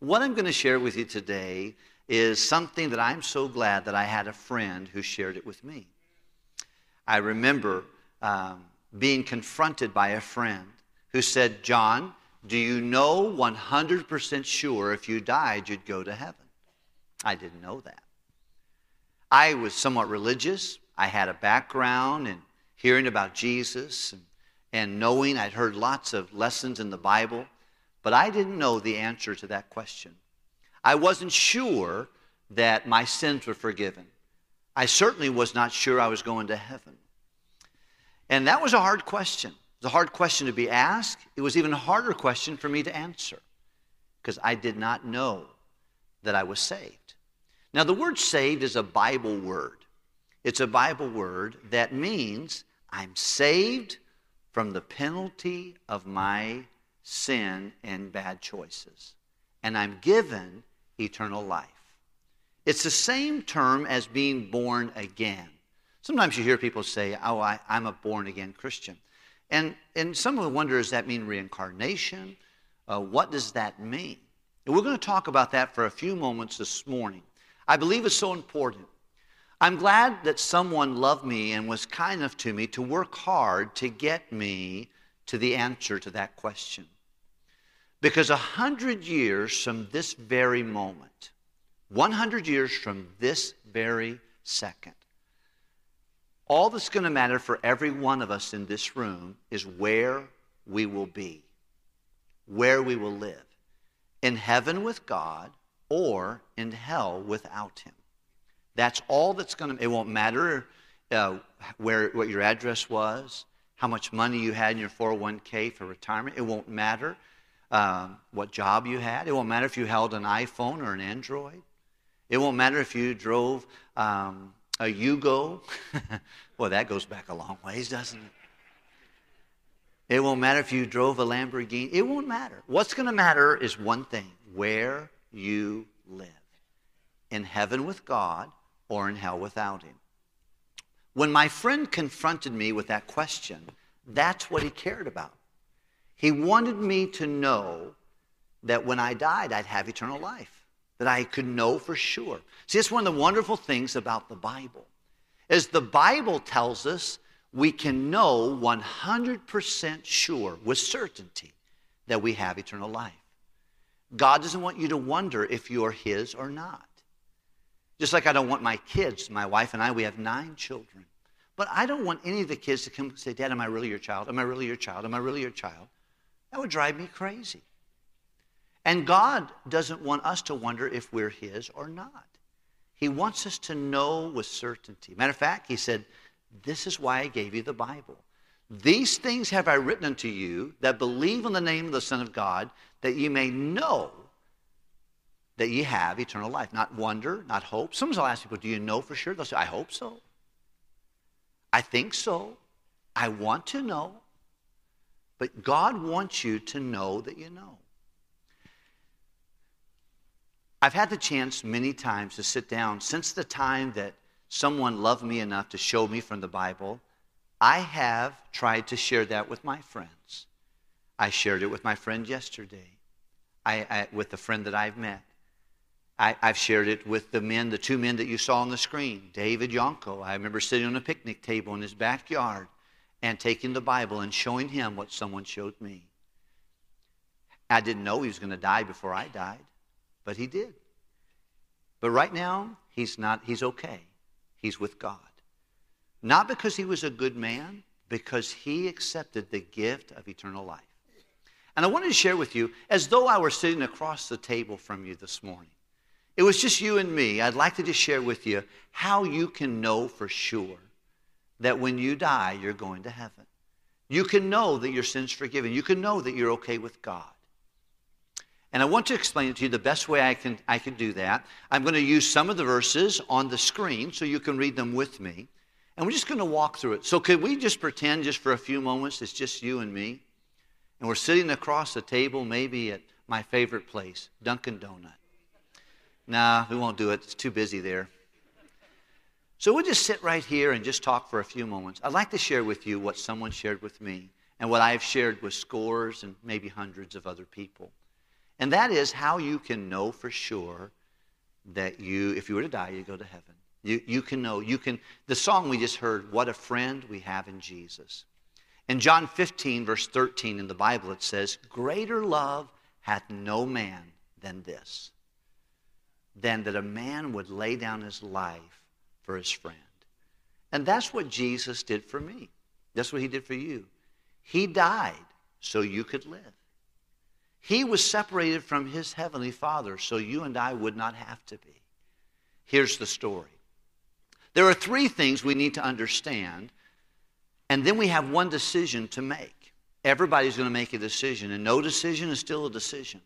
What I'm going to share with you today is something that I'm so glad that I had a friend who shared it with me. I remember um, being confronted by a friend who said, John, do you know 100% sure if you died you'd go to heaven? I didn't know that. I was somewhat religious. I had a background in hearing about Jesus and, and knowing I'd heard lots of lessons in the Bible, but I didn't know the answer to that question. I wasn't sure that my sins were forgiven. I certainly was not sure I was going to heaven. And that was a hard question. It was a hard question to be asked. It was even a harder question for me to answer because I did not know that I was saved. Now, the word saved is a Bible word. It's a Bible word that means I'm saved from the penalty of my sin and bad choices, and I'm given eternal life. It's the same term as being born again. Sometimes you hear people say, Oh, I, am a born again Christian. And, and some would wonder, does that mean reincarnation? Uh, what does that mean? And we're going to talk about that for a few moments this morning. I believe it's so important. I'm glad that someone loved me and was kind enough to me to work hard to get me to the answer to that question. Because a hundred years from this very moment, 100 years from this very second, all that's going to matter for every one of us in this room is where we will be, where we will live in heaven with God or in hell without Him. That's all that's going to, it won't matter uh, where, what your address was, how much money you had in your 401k for retirement. It won't matter um, what job you had. It won't matter if you held an iPhone or an Android. It won't matter if you drove um, a Yugo. well, that goes back a long ways, doesn't it? It won't matter if you drove a Lamborghini. It won't matter. What's going to matter is one thing where you live in heaven with God or in hell without Him. When my friend confronted me with that question, that's what he cared about. He wanted me to know that when I died, I'd have eternal life, that I could know for sure. See, it's one of the wonderful things about the Bible. Is the Bible tells us we can know 100% sure with certainty that we have eternal life. God doesn't want you to wonder if you're His or not. Just like I don't want my kids, my wife and I, we have nine children. But I don't want any of the kids to come and say, Dad, am I really your child? Am I really your child? Am I really your child? That would drive me crazy. And God doesn't want us to wonder if we're His or not. He wants us to know with certainty. Matter of fact, He said, This is why I gave you the Bible. These things have I written unto you that believe in the name of the Son of God, that you may know that ye have eternal life. Not wonder, not hope. Sometimes I'll ask people, Do you know for sure? They'll say, I hope so. I think so. I want to know. But God wants you to know that you know. I've had the chance many times to sit down since the time that someone loved me enough to show me from the Bible. I have tried to share that with my friends. I shared it with my friend yesterday, I, I, with the friend that I've met. I, have shared it with the men, the two men that you saw on the screen, David Yonko. I remember sitting on a picnic table in his backyard and taking the Bible and showing him what someone showed me. I didn't know he was going to die before I died, but he did. But right now, he's not, he's okay. He's with God. Not because he was a good man, because he accepted the gift of eternal life. And I wanted to share with you, as though I were sitting across the table from you this morning. It was just you and me. I'd like to just share with you how you can know for sure that when you die, you're going to heaven. You can know that your sin's forgiven. You can know that you're okay with God. And I want to explain it to you the best way I can, I can do that. I'm going to use some of the verses on the screen so you can read them with me. And we're just going to walk through it. So, could we just pretend just for a few moments it's just you and me? And we're sitting across the table, maybe at my favorite place, Dunkin' Donut. Nah, we won't do it. It's too busy there. So we'll just sit right here and just talk for a few moments. I'd like to share with you what someone shared with me and what I've shared with scores and maybe hundreds of other people. And that is how you can know for sure that you, if you were to die, you go to heaven. You, you can know, you can, the song we just heard, What a Friend We Have in Jesus. In John 15, verse 13 in the Bible, it says, Greater love hath no man than this, than that a man would lay down his life for his friend. And that's what Jesus did for me. That's what he did for you. He died so you could live. He was separated from his heavenly Father so you and I would not have to be. Here's the story there are three things we need to understand, and then we have one decision to make. Everybody's going to make a decision, and no decision is still a decision.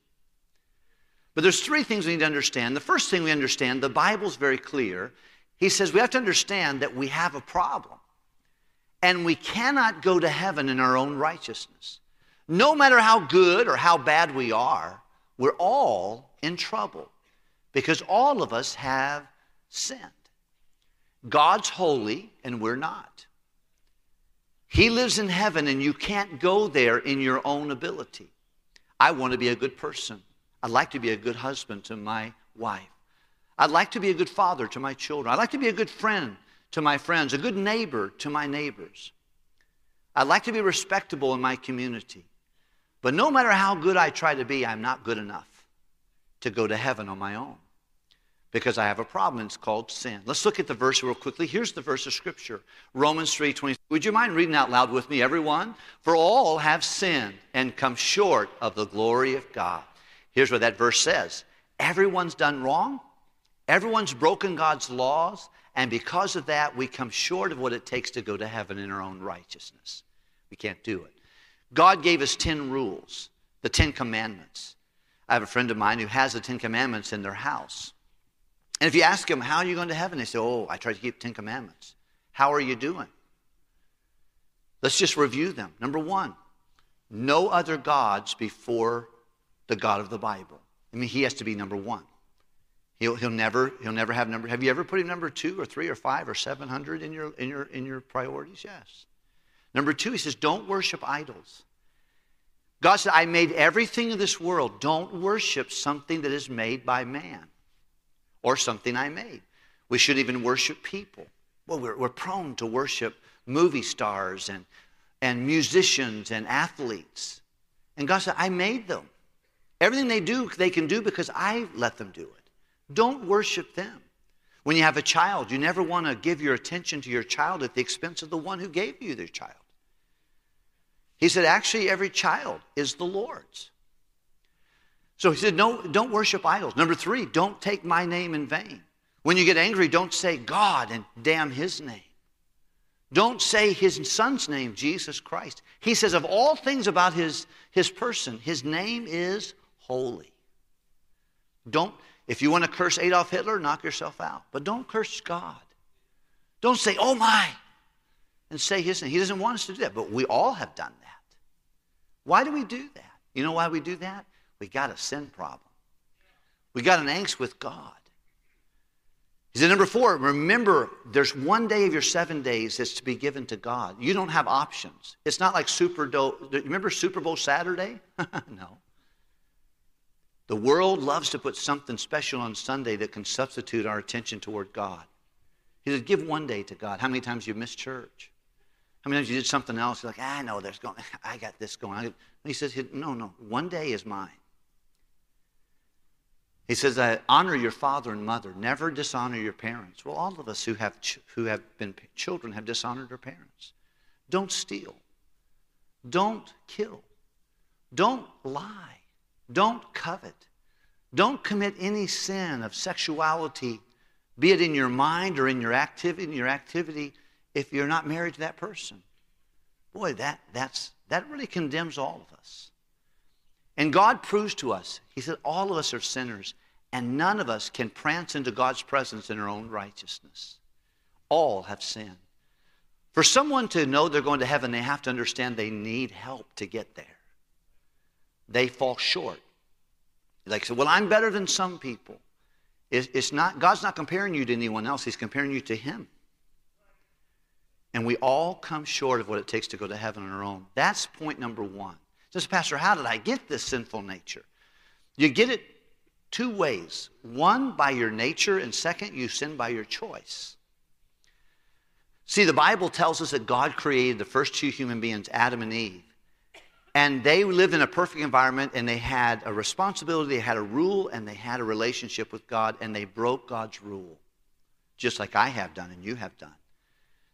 But there's three things we need to understand. The first thing we understand, the Bible's very clear. He says we have to understand that we have a problem. And we cannot go to heaven in our own righteousness. No matter how good or how bad we are, we're all in trouble because all of us have sinned. God's holy and we're not. He lives in heaven and you can't go there in your own ability. I want to be a good person. I'd like to be a good husband to my wife. I'd like to be a good father to my children. I'd like to be a good friend to my friends, a good neighbor to my neighbors. I'd like to be respectable in my community. But no matter how good I try to be, I'm not good enough to go to heaven on my own because I have a problem. It's called sin. Let's look at the verse real quickly. Here's the verse of Scripture Romans 3 20. Would you mind reading out loud with me, everyone? For all have sinned and come short of the glory of God. Here's what that verse says Everyone's done wrong, everyone's broken God's laws, and because of that, we come short of what it takes to go to heaven in our own righteousness. We can't do it. God gave us 10 rules, the 10 commandments. I have a friend of mine who has the Ten Commandments in their house. And if you ask them, How are you going to heaven? They say, Oh, I try to keep Ten Commandments. How are you doing? Let's just review them. Number one, no other gods before the God of the Bible. I mean, he has to be number one. He'll, he'll, never, he'll never have number. Have you ever put him number two or three or five or 700 in your, in your, in your priorities? Yes. Number two, he says, don't worship idols. God said, I made everything in this world. Don't worship something that is made by man or something I made. We should even worship people. Well, we're, we're prone to worship movie stars and, and musicians and athletes. And God said, I made them. Everything they do, they can do because I let them do it. Don't worship them. When you have a child, you never want to give your attention to your child at the expense of the one who gave you their child. He said, actually, every child is the Lord's. So he said, no, don't worship idols. Number three, don't take my name in vain. When you get angry, don't say God and damn his name. Don't say his son's name, Jesus Christ. He says, of all things about his, his person, his name is holy. Don't, if you want to curse Adolf Hitler, knock yourself out. But don't curse God. Don't say, oh my, and say his name. He doesn't want us to do that, but we all have done that. Why do we do that? You know why we do that? We got a sin problem. We got an angst with God. He said, number four, remember there's one day of your seven days that's to be given to God. You don't have options. It's not like Super Bowl. Remember Super Bowl Saturday? no. The world loves to put something special on Sunday that can substitute our attention toward God. He said, give one day to God. How many times you missed church? How many times you did something else? You're like, ah, I know there's going, I got this going on. he says, no, no, one day is mine. He says, uh, honor your father and mother. Never dishonor your parents. Well, all of us who have, ch- who have been children have dishonored our parents. Don't steal. Don't kill. Don't lie. Don't covet. Don't commit any sin of sexuality, be it in your mind or in your activity, in your activity if you're not married to that person. Boy, that, that's, that really condemns all of us. And God proves to us, He said, all of us are sinners, and none of us can prance into God's presence in our own righteousness. All have sinned. For someone to know they're going to heaven, they have to understand they need help to get there. They fall short. Like, say, well, I'm better than some people. It's not, God's not comparing you to anyone else, He's comparing you to Him. And we all come short of what it takes to go to heaven on our own. That's point number one. Says, Pastor, how did I get this sinful nature? You get it two ways one, by your nature, and second, you sin by your choice. See, the Bible tells us that God created the first two human beings, Adam and Eve. And they lived in a perfect environment and they had a responsibility, they had a rule, and they had a relationship with God, and they broke God's rule, just like I have done and you have done.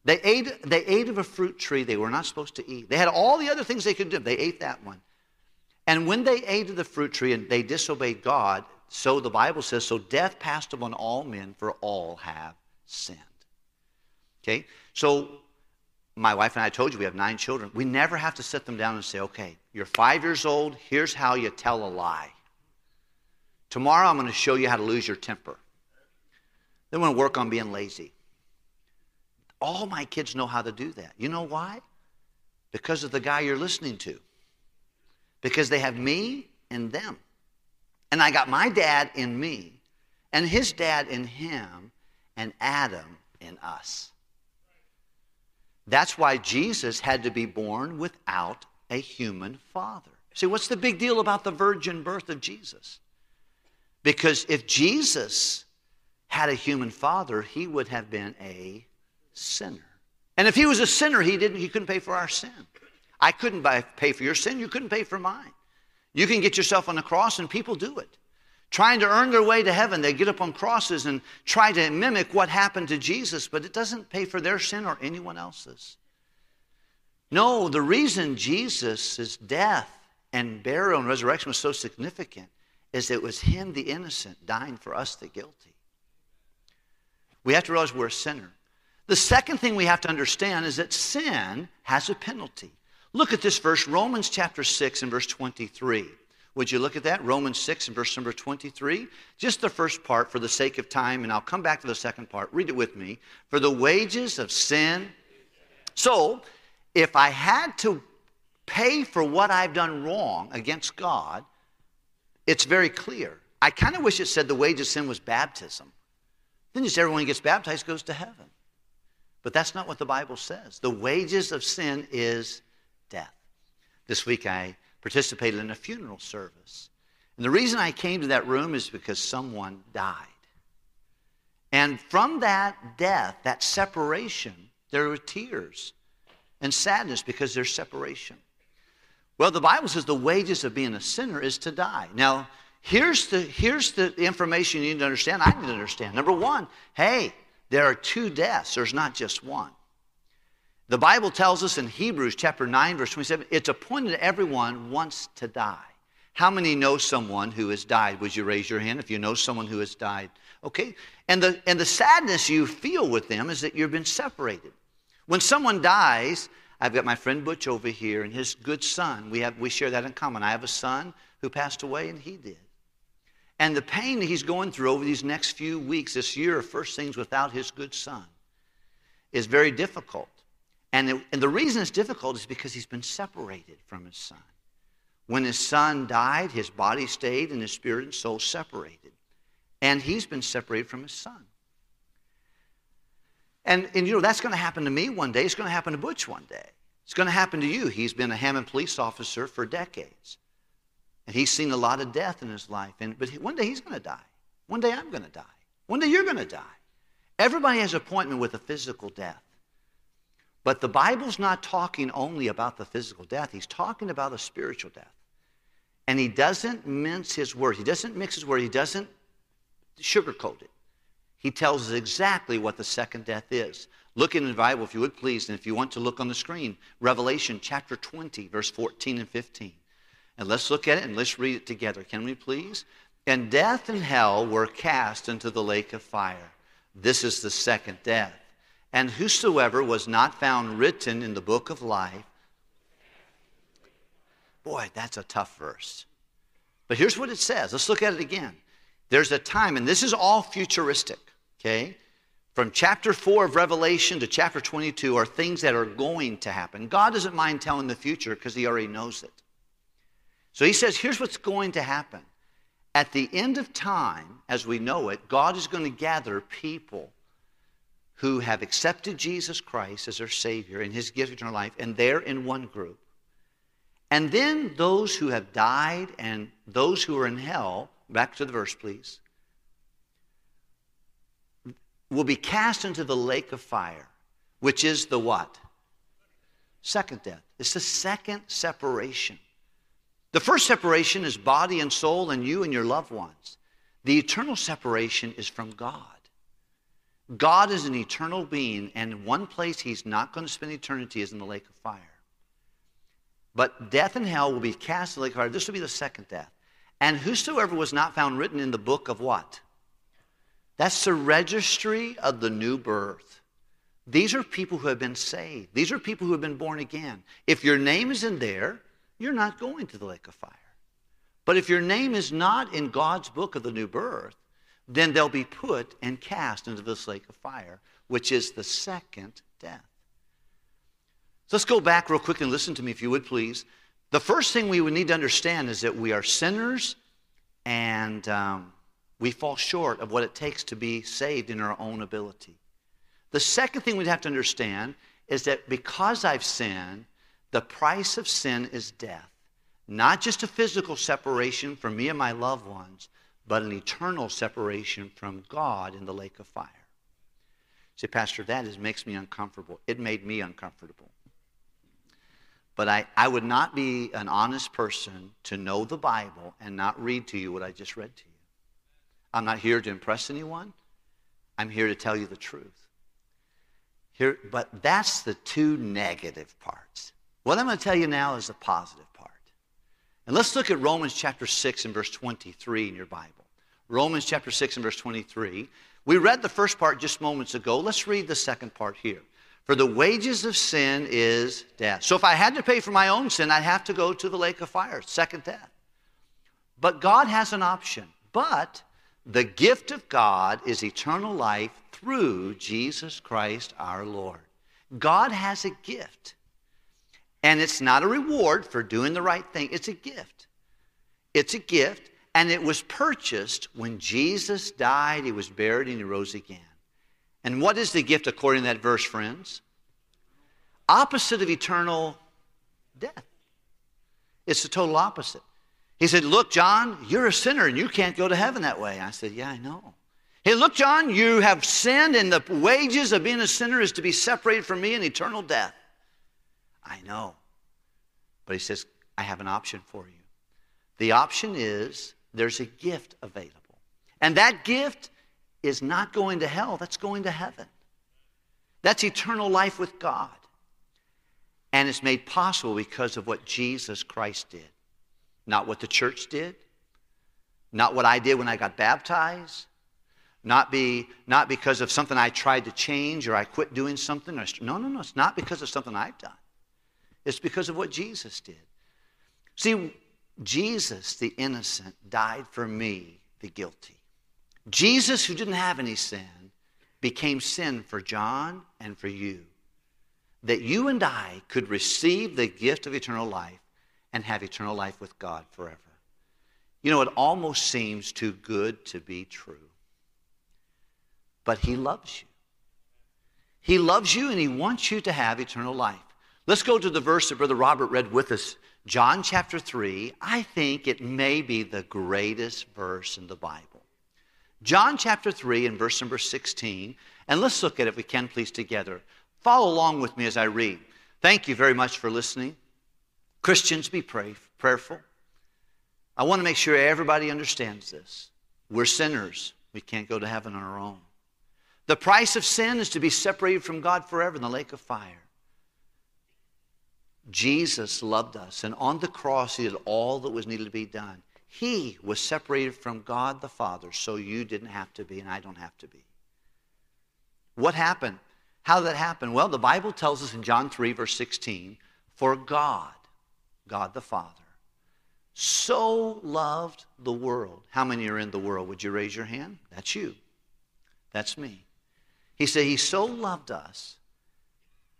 They ate, they ate of a fruit tree they were not supposed to eat. They had all the other things they could do. They ate that one. And when they ate of the fruit tree and they disobeyed God, so the Bible says, so death passed upon all men, for all have sinned. Okay? So my wife and I told you we have nine children. We never have to sit them down and say, okay, you're five years old, here's how you tell a lie. Tomorrow I'm going to show you how to lose your temper. Then we're going to work on being lazy. All my kids know how to do that. You know why? Because of the guy you're listening to. Because they have me and them. And I got my dad in me, and his dad in him, and Adam in us. That's why Jesus had to be born without a human father. See, what's the big deal about the virgin birth of Jesus? Because if Jesus had a human father, he would have been a sinner. And if he was a sinner, he didn't he couldn't pay for our sin. I couldn't buy, pay for your sin, you couldn't pay for mine. You can get yourself on the cross and people do it. Trying to earn their way to heaven, they get up on crosses and try to mimic what happened to Jesus, but it doesn't pay for their sin or anyone else's. No, the reason Jesus' death and burial and resurrection was so significant is it was him, the innocent, dying for us, the guilty. We have to realize we're a sinner. The second thing we have to understand is that sin has a penalty. Look at this verse, Romans chapter 6 and verse 23. Would you look at that? Romans 6 and verse number 23. Just the first part for the sake of time, and I'll come back to the second part. Read it with me. For the wages of sin. So, if I had to pay for what I've done wrong against God, it's very clear. I kind of wish it said the wages of sin was baptism. Then just everyone who gets baptized goes to heaven. But that's not what the Bible says. The wages of sin is death. This week I participated in a funeral service. And the reason I came to that room is because someone died. And from that death, that separation, there were tears and sadness because there's separation. Well, the Bible says the wages of being a sinner is to die. Now, here's the, here's the information you need to understand. I need to understand. Number one, hey, there are two deaths, there's not just one. The Bible tells us in Hebrews chapter 9, verse 27, it's appointed everyone once to die. How many know someone who has died? Would you raise your hand if you know someone who has died? Okay? And the, and the sadness you feel with them is that you've been separated. When someone dies, I've got my friend Butch over here and his good son. We, have, we share that in common. I have a son who passed away, and he did. And the pain that he's going through over these next few weeks, this year first things without his good son, is very difficult. And, and the reason it's difficult is because he's been separated from his son. When his son died, his body stayed and his spirit and soul separated. And he's been separated from his son. And, and you know, that's going to happen to me one day. It's going to happen to Butch one day. It's going to happen to you. He's been a Hammond police officer for decades. And he's seen a lot of death in his life. And, but one day he's going to die. One day I'm going to die. One day you're going to die. Everybody has an appointment with a physical death. But the Bible's not talking only about the physical death, he's talking about a spiritual death. And he doesn't mince his words, he doesn't mix his words, he doesn't sugarcoat it. He tells us exactly what the second death is. Look in the Bible, if you would please, and if you want to look on the screen, Revelation chapter 20, verse 14 and 15. And let's look at it and let's read it together. Can we please? And death and hell were cast into the lake of fire. This is the second death. And whosoever was not found written in the book of life. Boy, that's a tough verse. But here's what it says. Let's look at it again. There's a time, and this is all futuristic, okay? From chapter 4 of Revelation to chapter 22 are things that are going to happen. God doesn't mind telling the future because he already knows it. So he says, here's what's going to happen. At the end of time, as we know it, God is going to gather people who have accepted Jesus Christ as their Savior and His gift of eternal life, and they're in one group. And then those who have died and those who are in hell, back to the verse, please, will be cast into the lake of fire, which is the what? Second death. It's the second separation. The first separation is body and soul and you and your loved ones. The eternal separation is from God. God is an eternal being, and one place he's not going to spend eternity is in the lake of fire. But death and hell will be cast in the lake of fire. This will be the second death. And whosoever was not found written in the book of what? That's the registry of the new birth. These are people who have been saved. These are people who have been born again. If your name is in there, you're not going to the lake of fire. But if your name is not in God's book of the new birth, then they'll be put and cast into this lake of fire, which is the second death. So let's go back real quick and listen to me, if you would please. The first thing we would need to understand is that we are sinners and um, we fall short of what it takes to be saved in our own ability. The second thing we'd have to understand is that because I've sinned, the price of sin is death. Not just a physical separation from me and my loved ones, but an eternal separation from God in the lake of fire. Say, Pastor, that is, makes me uncomfortable. It made me uncomfortable. But I, I would not be an honest person to know the Bible and not read to you what I just read to you. I'm not here to impress anyone. I'm here to tell you the truth. Here, but that's the two negative parts. What I'm going to tell you now is the positive part. And let's look at Romans chapter 6 and verse 23 in your Bible. Romans chapter 6 and verse 23. We read the first part just moments ago. Let's read the second part here. For the wages of sin is death. So if I had to pay for my own sin, I'd have to go to the lake of fire, second death. But God has an option. But the gift of God is eternal life through Jesus Christ our Lord. God has a gift. And it's not a reward for doing the right thing, it's a gift. It's a gift, and it was purchased when Jesus died, he was buried, and he rose again. And what is the gift according to that verse, friends? Opposite of eternal death. It's the total opposite. He said, Look, John, you're a sinner and you can't go to heaven that way. I said, Yeah, I know. Hey, look, John, you have sinned, and the wages of being a sinner is to be separated from me in eternal death. I know. But he says, I have an option for you. The option is there's a gift available. And that gift is not going to hell, that's going to heaven. That's eternal life with God. And it's made possible because of what Jesus Christ did. Not what the church did, not what I did when I got baptized, not, be, not because of something I tried to change or I quit doing something. Or, no, no, no. It's not because of something I've done. It's because of what Jesus did. See, Jesus, the innocent, died for me, the guilty. Jesus, who didn't have any sin, became sin for John and for you, that you and I could receive the gift of eternal life and have eternal life with God forever. You know, it almost seems too good to be true. But He loves you. He loves you and He wants you to have eternal life. Let's go to the verse that Brother Robert read with us, John chapter 3. I think it may be the greatest verse in the Bible. John chapter 3 and verse number 16. And let's look at it, if we can, please, together. Follow along with me as I read. Thank you very much for listening. Christians, be pray, prayerful. I want to make sure everybody understands this. We're sinners. We can't go to heaven on our own. The price of sin is to be separated from God forever in the lake of fire. Jesus loved us, and on the cross, He did all that was needed to be done. He was separated from God the Father, so you didn't have to be, and I don't have to be. What happened? How did that happen? Well, the Bible tells us in John 3, verse 16, for God, God the Father, so loved the world. How many are in the world? Would you raise your hand? That's you. That's me. He said, He so loved us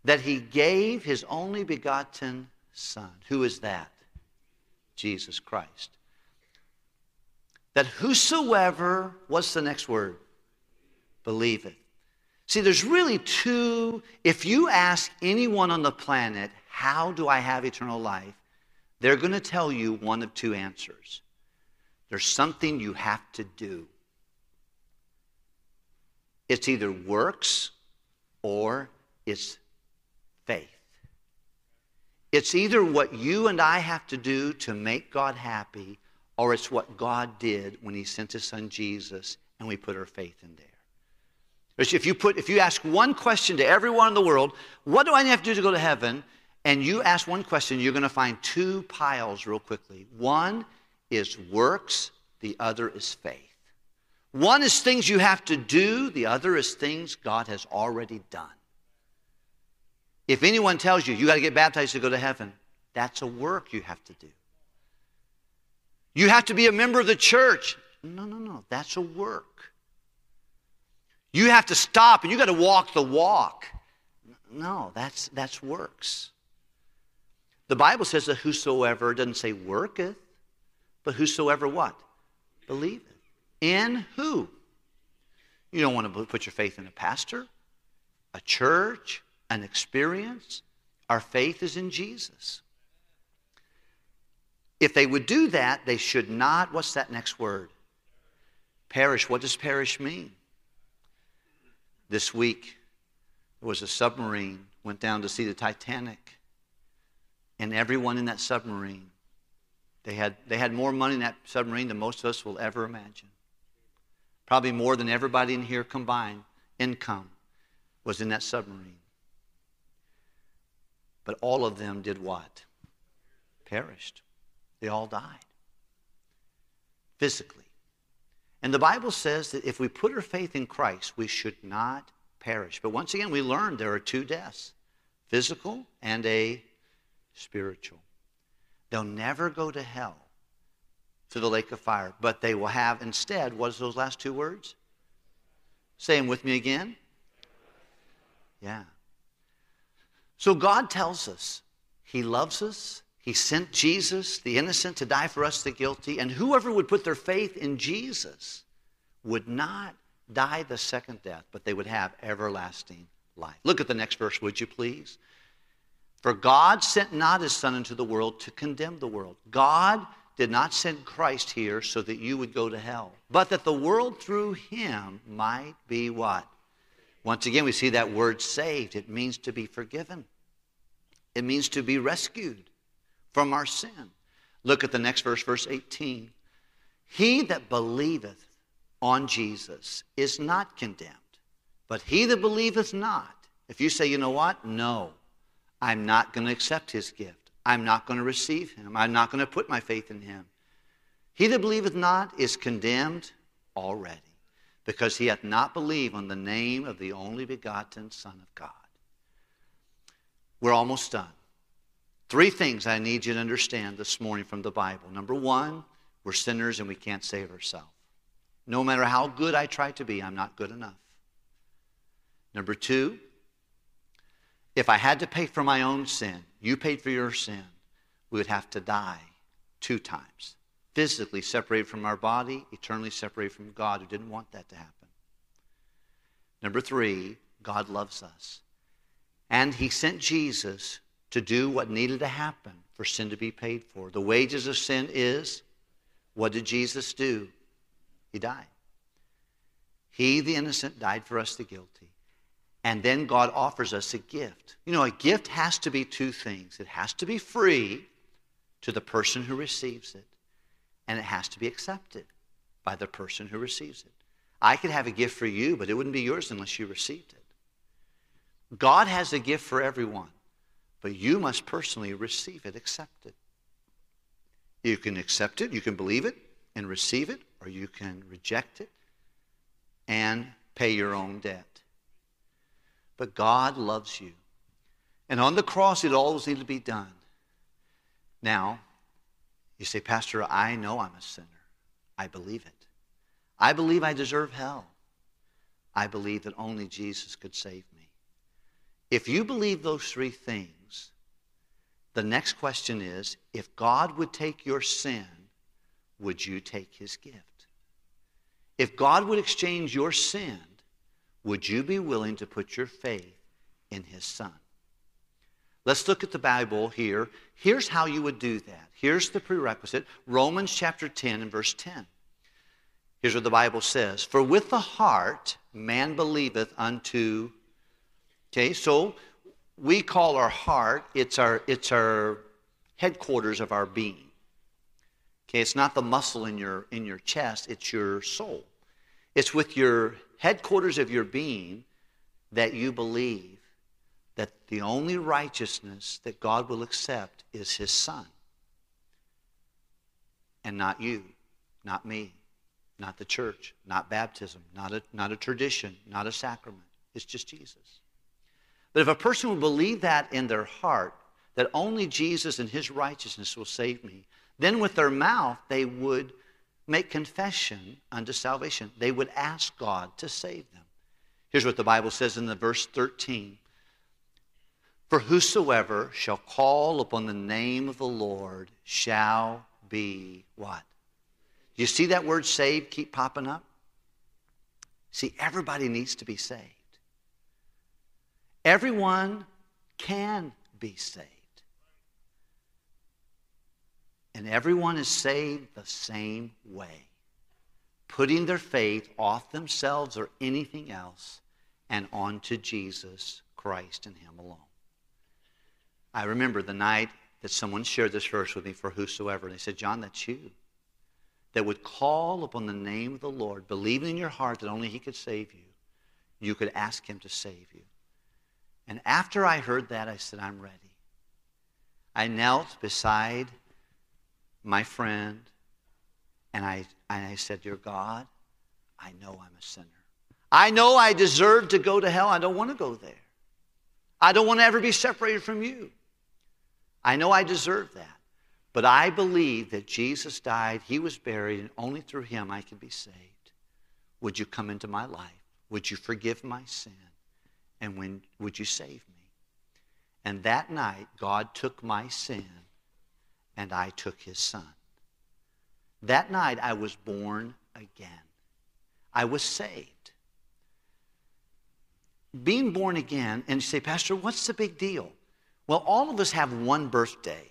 that He gave His only begotten Son. Who is that? Jesus Christ that whosoever, what's the next word? Believe it. See, there's really two. If you ask anyone on the planet, how do I have eternal life? they're going to tell you one of two answers. There's something you have to do. It's either works or it's faith. It's either what you and I have to do to make God happy, or it's what God did when He sent His Son Jesus and we put our faith in there. If you, put, if you ask one question to everyone in the world, what do I have to do to go to heaven? And you ask one question, you're going to find two piles real quickly. One is works, the other is faith. One is things you have to do, the other is things God has already done. If anyone tells you you got to get baptized to go to heaven, that's a work you have to do. You have to be a member of the church. No, no, no. That's a work. You have to stop and you got to walk the walk. No, that's that's works. The Bible says that whosoever doesn't say worketh, but whosoever what? Believeth. In who? You don't want to put your faith in a pastor, a church, an experience. Our faith is in Jesus. If they would do that, they should not, what's that next word? Perish. What does perish mean? This week, there was a submarine, went down to see the Titanic and everyone in that submarine. They had, they had more money in that submarine than most of us will ever imagine. Probably more than everybody in here combined, income was in that submarine. But all of them did what? Perished. They all died. Physically. And the Bible says that if we put our faith in Christ, we should not perish. But once again, we learned there are two deaths physical and a spiritual. They'll never go to hell, to the lake of fire, but they will have instead, what is those last two words? Say them with me again. Yeah. So God tells us He loves us. He sent Jesus, the innocent, to die for us, the guilty. And whoever would put their faith in Jesus would not die the second death, but they would have everlasting life. Look at the next verse, would you please? For God sent not his Son into the world to condemn the world. God did not send Christ here so that you would go to hell, but that the world through him might be what? Once again, we see that word saved. It means to be forgiven, it means to be rescued from our sin. Look at the next verse, verse 18. He that believeth on Jesus is not condemned, but he that believeth not, if you say, you know what? No, I'm not going to accept his gift. I'm not going to receive him. I'm not going to put my faith in him. He that believeth not is condemned already, because he hath not believed on the name of the only begotten Son of God. We're almost done. Three things I need you to understand this morning from the Bible. Number one, we're sinners and we can't save ourselves. No matter how good I try to be, I'm not good enough. Number two, if I had to pay for my own sin, you paid for your sin, we would have to die two times. Physically separated from our body, eternally separated from God who didn't want that to happen. Number three, God loves us. And He sent Jesus to do what needed to happen for sin to be paid for. The wages of sin is what did Jesus do? He died. He, the innocent, died for us, the guilty. And then God offers us a gift. You know, a gift has to be two things it has to be free to the person who receives it, and it has to be accepted by the person who receives it. I could have a gift for you, but it wouldn't be yours unless you received it. God has a gift for everyone, but you must personally receive it, accept it. You can accept it, you can believe it and receive it, or you can reject it and pay your own debt. But God loves you. And on the cross, it always needed to be done. Now, you say, Pastor, I know I'm a sinner. I believe it. I believe I deserve hell. I believe that only Jesus could save me. If you believe those three things, the next question is if God would take your sin, would you take his gift? If God would exchange your sin would you be willing to put your faith in his son? Let's look at the Bible here. Here's how you would do that. Here's the prerequisite Romans chapter 10 and verse 10. Here's what the Bible says For with the heart man believeth unto. Okay, so we call our heart, it's our, it's our headquarters of our being. Okay, it's not the muscle in your, in your chest, it's your soul. It's with your headquarters of your being that you believe that the only righteousness that God will accept is His Son. And not you, not me, not the church, not baptism, not a, not a tradition, not a sacrament. It's just Jesus. But if a person will believe that in their heart, that only Jesus and His righteousness will save me, then with their mouth they would make confession unto salvation. They would ask God to save them. Here's what the Bible says in the verse 13. For whosoever shall call upon the name of the Lord shall be what? You see that word saved keep popping up? See, everybody needs to be saved. Everyone can be saved. And everyone is saved the same way putting their faith off themselves or anything else and onto Jesus Christ and Him alone. I remember the night that someone shared this verse with me for whosoever. And they said, John, that's you. That would call upon the name of the Lord, believing in your heart that only He could save you, you could ask Him to save you. And after I heard that, I said, I'm ready. I knelt beside my friend and I, and I said, Dear God, I know I'm a sinner. I know I deserve to go to hell. I don't want to go there. I don't want to ever be separated from you. I know I deserve that. But I believe that Jesus died, He was buried, and only through Him I can be saved. Would you come into my life? Would you forgive my sin? And when would you save me? And that night, God took my sin and I took His Son. That night, I was born again. I was saved. Being born again, and you say, Pastor, what's the big deal? Well, all of us have one birthday.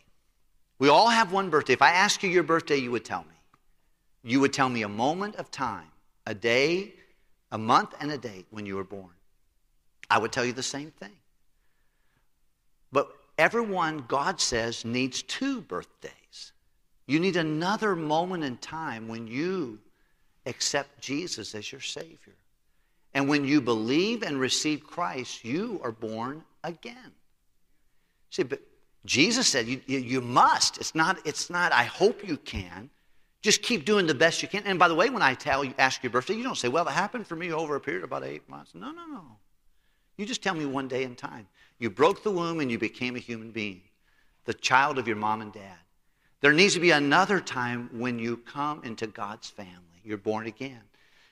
We all have one birthday. If I ask you your birthday, you would tell me. You would tell me a moment of time, a day, a month, and a date when you were born. I would tell you the same thing. But everyone, God says, needs two birthdays. You need another moment in time when you accept Jesus as your Savior. And when you believe and receive Christ, you are born again. See, but Jesus said you, you, must. It's not, it's not, I hope you can. Just keep doing the best you can. And by the way, when I tell you, ask your birthday, you don't say, well, it happened for me over a period of about eight months. No, no, no. You just tell me one day in time. You broke the womb and you became a human being, the child of your mom and dad. There needs to be another time when you come into God's family. You're born again.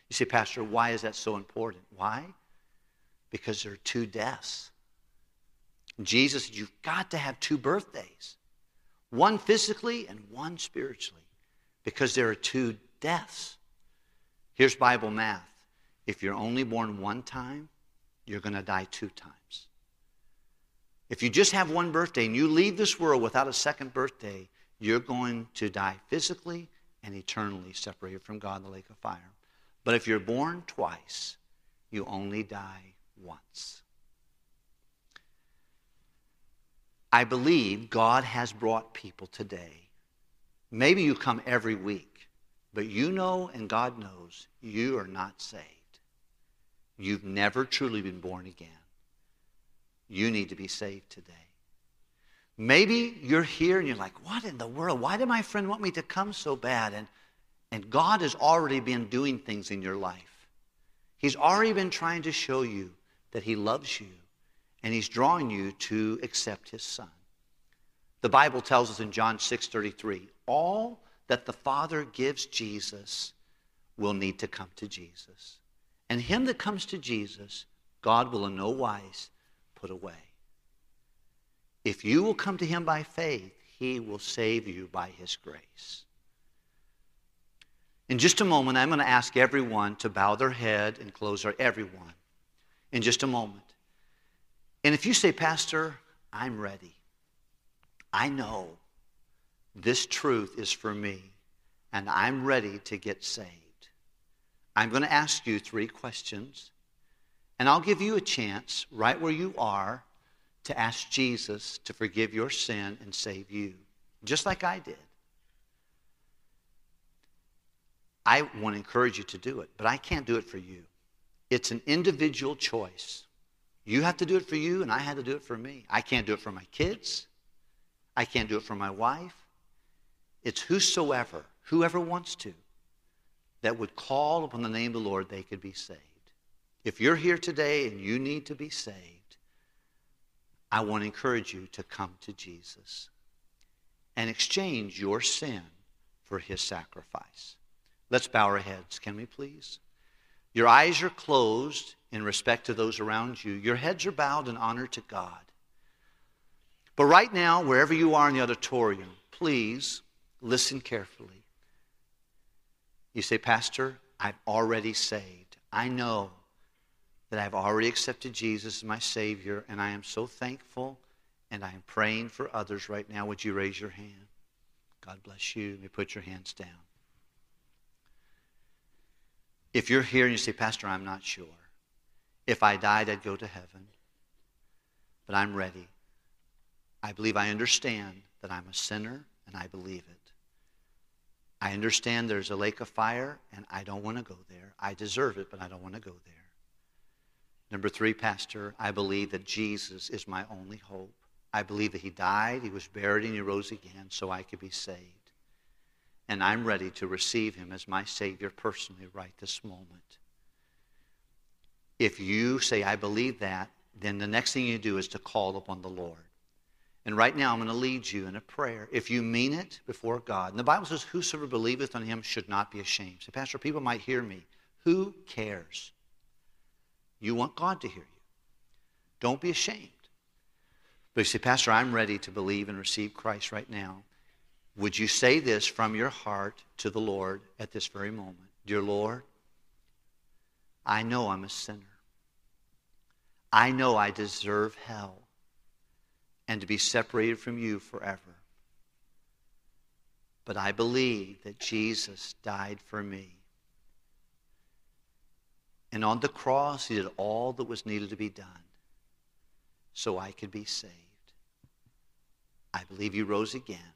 You say, Pastor, why is that so important? Why? Because there are two deaths. Jesus said, You've got to have two birthdays one physically and one spiritually, because there are two deaths. Here's Bible math if you're only born one time, you're going to die two times. If you just have one birthday and you leave this world without a second birthday, you're going to die physically and eternally separated from God in the lake of fire. But if you're born twice, you only die once. I believe God has brought people today. Maybe you come every week, but you know and God knows you are not saved. You've never truly been born again. You need to be saved today. Maybe you're here and you're like, what in the world? Why did my friend want me to come so bad? And, and God has already been doing things in your life. He's already been trying to show you that He loves you and He's drawing you to accept His Son. The Bible tells us in John 6:33, all that the Father gives Jesus will need to come to Jesus. And him that comes to Jesus, God will in no wise put away. If you will come to him by faith, he will save you by his grace. In just a moment, I'm going to ask everyone to bow their head and close their everyone. In just a moment. And if you say, Pastor, I'm ready. I know this truth is for me, and I'm ready to get saved. I'm going to ask you three questions, and I'll give you a chance right where you are to ask Jesus to forgive your sin and save you, just like I did. I want to encourage you to do it, but I can't do it for you. It's an individual choice. You have to do it for you, and I had to do it for me. I can't do it for my kids. I can't do it for my wife. It's whosoever, whoever wants to, that would call upon the name of the Lord, they could be saved. If you're here today and you need to be saved, I want to encourage you to come to Jesus and exchange your sin for his sacrifice. Let's bow our heads, can we please? Your eyes are closed in respect to those around you. Your heads are bowed in honor to God. But right now, wherever you are in the auditorium, please listen carefully. You say, Pastor, I've already saved. I know that I've already accepted Jesus as my Savior, and I am so thankful, and I am praying for others right now. Would you raise your hand? God bless you. Let me put your hands down. If you're here and you say, Pastor, I'm not sure. If I died, I'd go to heaven. But I'm ready. I believe I understand that I'm a sinner, and I believe it. I understand there's a lake of fire, and I don't want to go there. I deserve it, but I don't want to go there. Number three, Pastor, I believe that Jesus is my only hope. I believe that He died, He was buried, and He rose again so I could be saved. And I'm ready to receive Him as my Savior personally right this moment. If you say, I believe that, then the next thing you do is to call upon the Lord. And right now, I'm going to lead you in a prayer. If you mean it before God, and the Bible says, Whosoever believeth on him should not be ashamed. Say, Pastor, people might hear me. Who cares? You want God to hear you. Don't be ashamed. But you say, Pastor, I'm ready to believe and receive Christ right now. Would you say this from your heart to the Lord at this very moment? Dear Lord, I know I'm a sinner. I know I deserve hell and to be separated from you forever. But I believe that Jesus died for me. And on the cross, he did all that was needed to be done so I could be saved. I believe you rose again.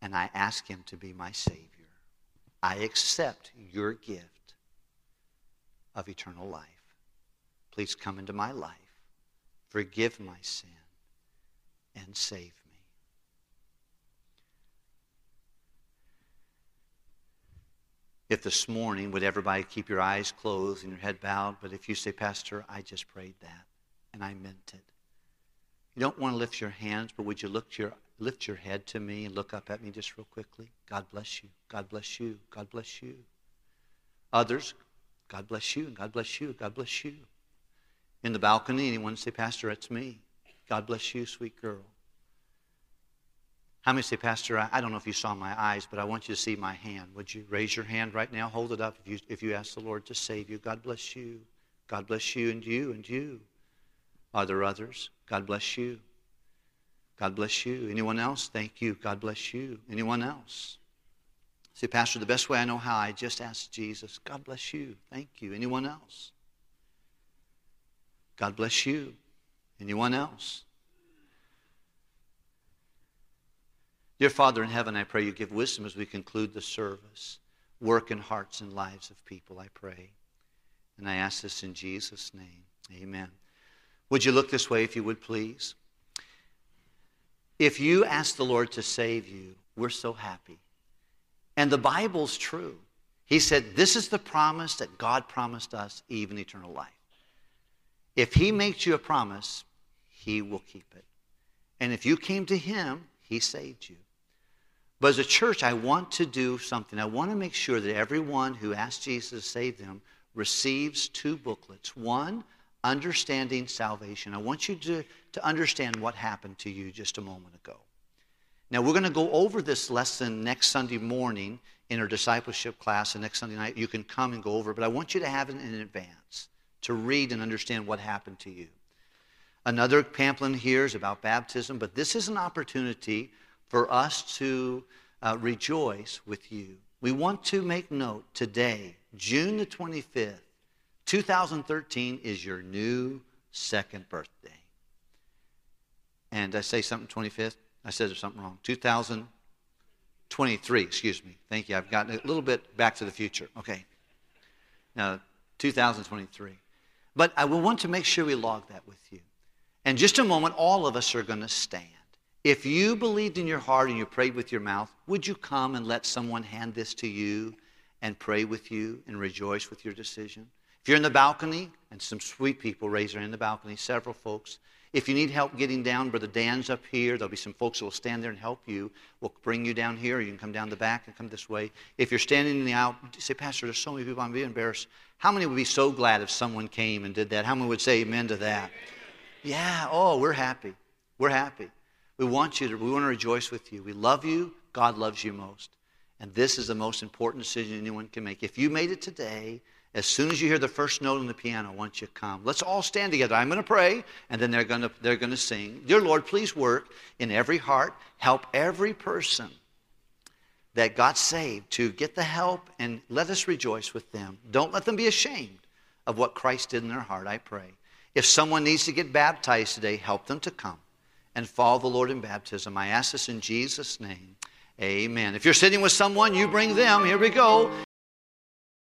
And I ask him to be my Savior. I accept your gift of eternal life. Please come into my life forgive my sin, and save me. If this morning, would everybody keep your eyes closed and your head bowed? But if you say, Pastor, I just prayed that and I meant it. You don't want to lift your hands, but would you look your, lift your head to me and look up at me just real quickly? God bless you. God bless you. God bless you. Others, God bless you. and God bless you. God bless you in the balcony. Anyone say, Pastor, it's me. God bless you, sweet girl. How many say, Pastor, I, I, don't know if you saw my eyes, but I want you to see my hand. Would you raise your hand right now? Hold it up if you, if you ask the Lord to save you. God bless you. God bless you and you and you. Are there others? God bless you. God bless you. Anyone else? Thank you. God bless you. Anyone else? Say, Pastor, the best way I know how, I just ask Jesus. God bless you. Thank you. Anyone else? God bless you. Anyone else? Dear Father in heaven, I pray you give wisdom as we conclude the service. Work in hearts and lives of people, I pray. And I ask this in Jesus' name. Amen. Would you look this way if you would please? If you ask the Lord to save you, we're so happy. And the Bible's true. He said, This is the promise that God promised us, even eternal life. If he makes you a promise, he will keep it. And if you came to him, he saved you. But as a church, I want to do something. I want to make sure that everyone who asks Jesus to save them receives two booklets. One, Understanding Salvation. I want you to, to understand what happened to you just a moment ago. Now, we're going to go over this lesson next Sunday morning in our discipleship class, and next Sunday night you can come and go over, but I want you to have it in advance to read and understand what happened to you. Another pamphlet here is about baptism, but this is an opportunity for us to uh, rejoice with you. We want to make note today, June the 25th, 2013 is your new second birthday. And I say something 25th? I said there's something wrong. 2023, excuse me. Thank you. I've gotten a little bit back to the future. Okay. Now, 2023. But I will want to make sure we log that with you. In just a moment, all of us are going to stand. If you believed in your heart and you prayed with your mouth, would you come and let someone hand this to you and pray with you and rejoice with your decision? If you're in the balcony, and some sweet people raise their hand in the balcony, several folks. If you need help getting down, Brother Dan's up here. There'll be some folks who will stand there and help you. We'll bring you down here. You can come down the back and come this way. If you're standing in the aisle, say, Pastor, there's so many people, I'm being embarrassed. How many would be so glad if someone came and did that? How many would say amen to that? Yeah, oh, we're happy. We're happy. We want you to, we want to rejoice with you. We love you. God loves you most. And this is the most important decision anyone can make. If you made it today, as soon as you hear the first note on the piano, once you come, let's all stand together. I'm going to pray, and then they're going to, they're going to sing. Dear Lord, please work in every heart. Help every person that got saved to get the help, and let us rejoice with them. Don't let them be ashamed of what Christ did in their heart, I pray. If someone needs to get baptized today, help them to come and follow the Lord in baptism. I ask this in Jesus' name. Amen. If you're sitting with someone, you bring them. Here we go.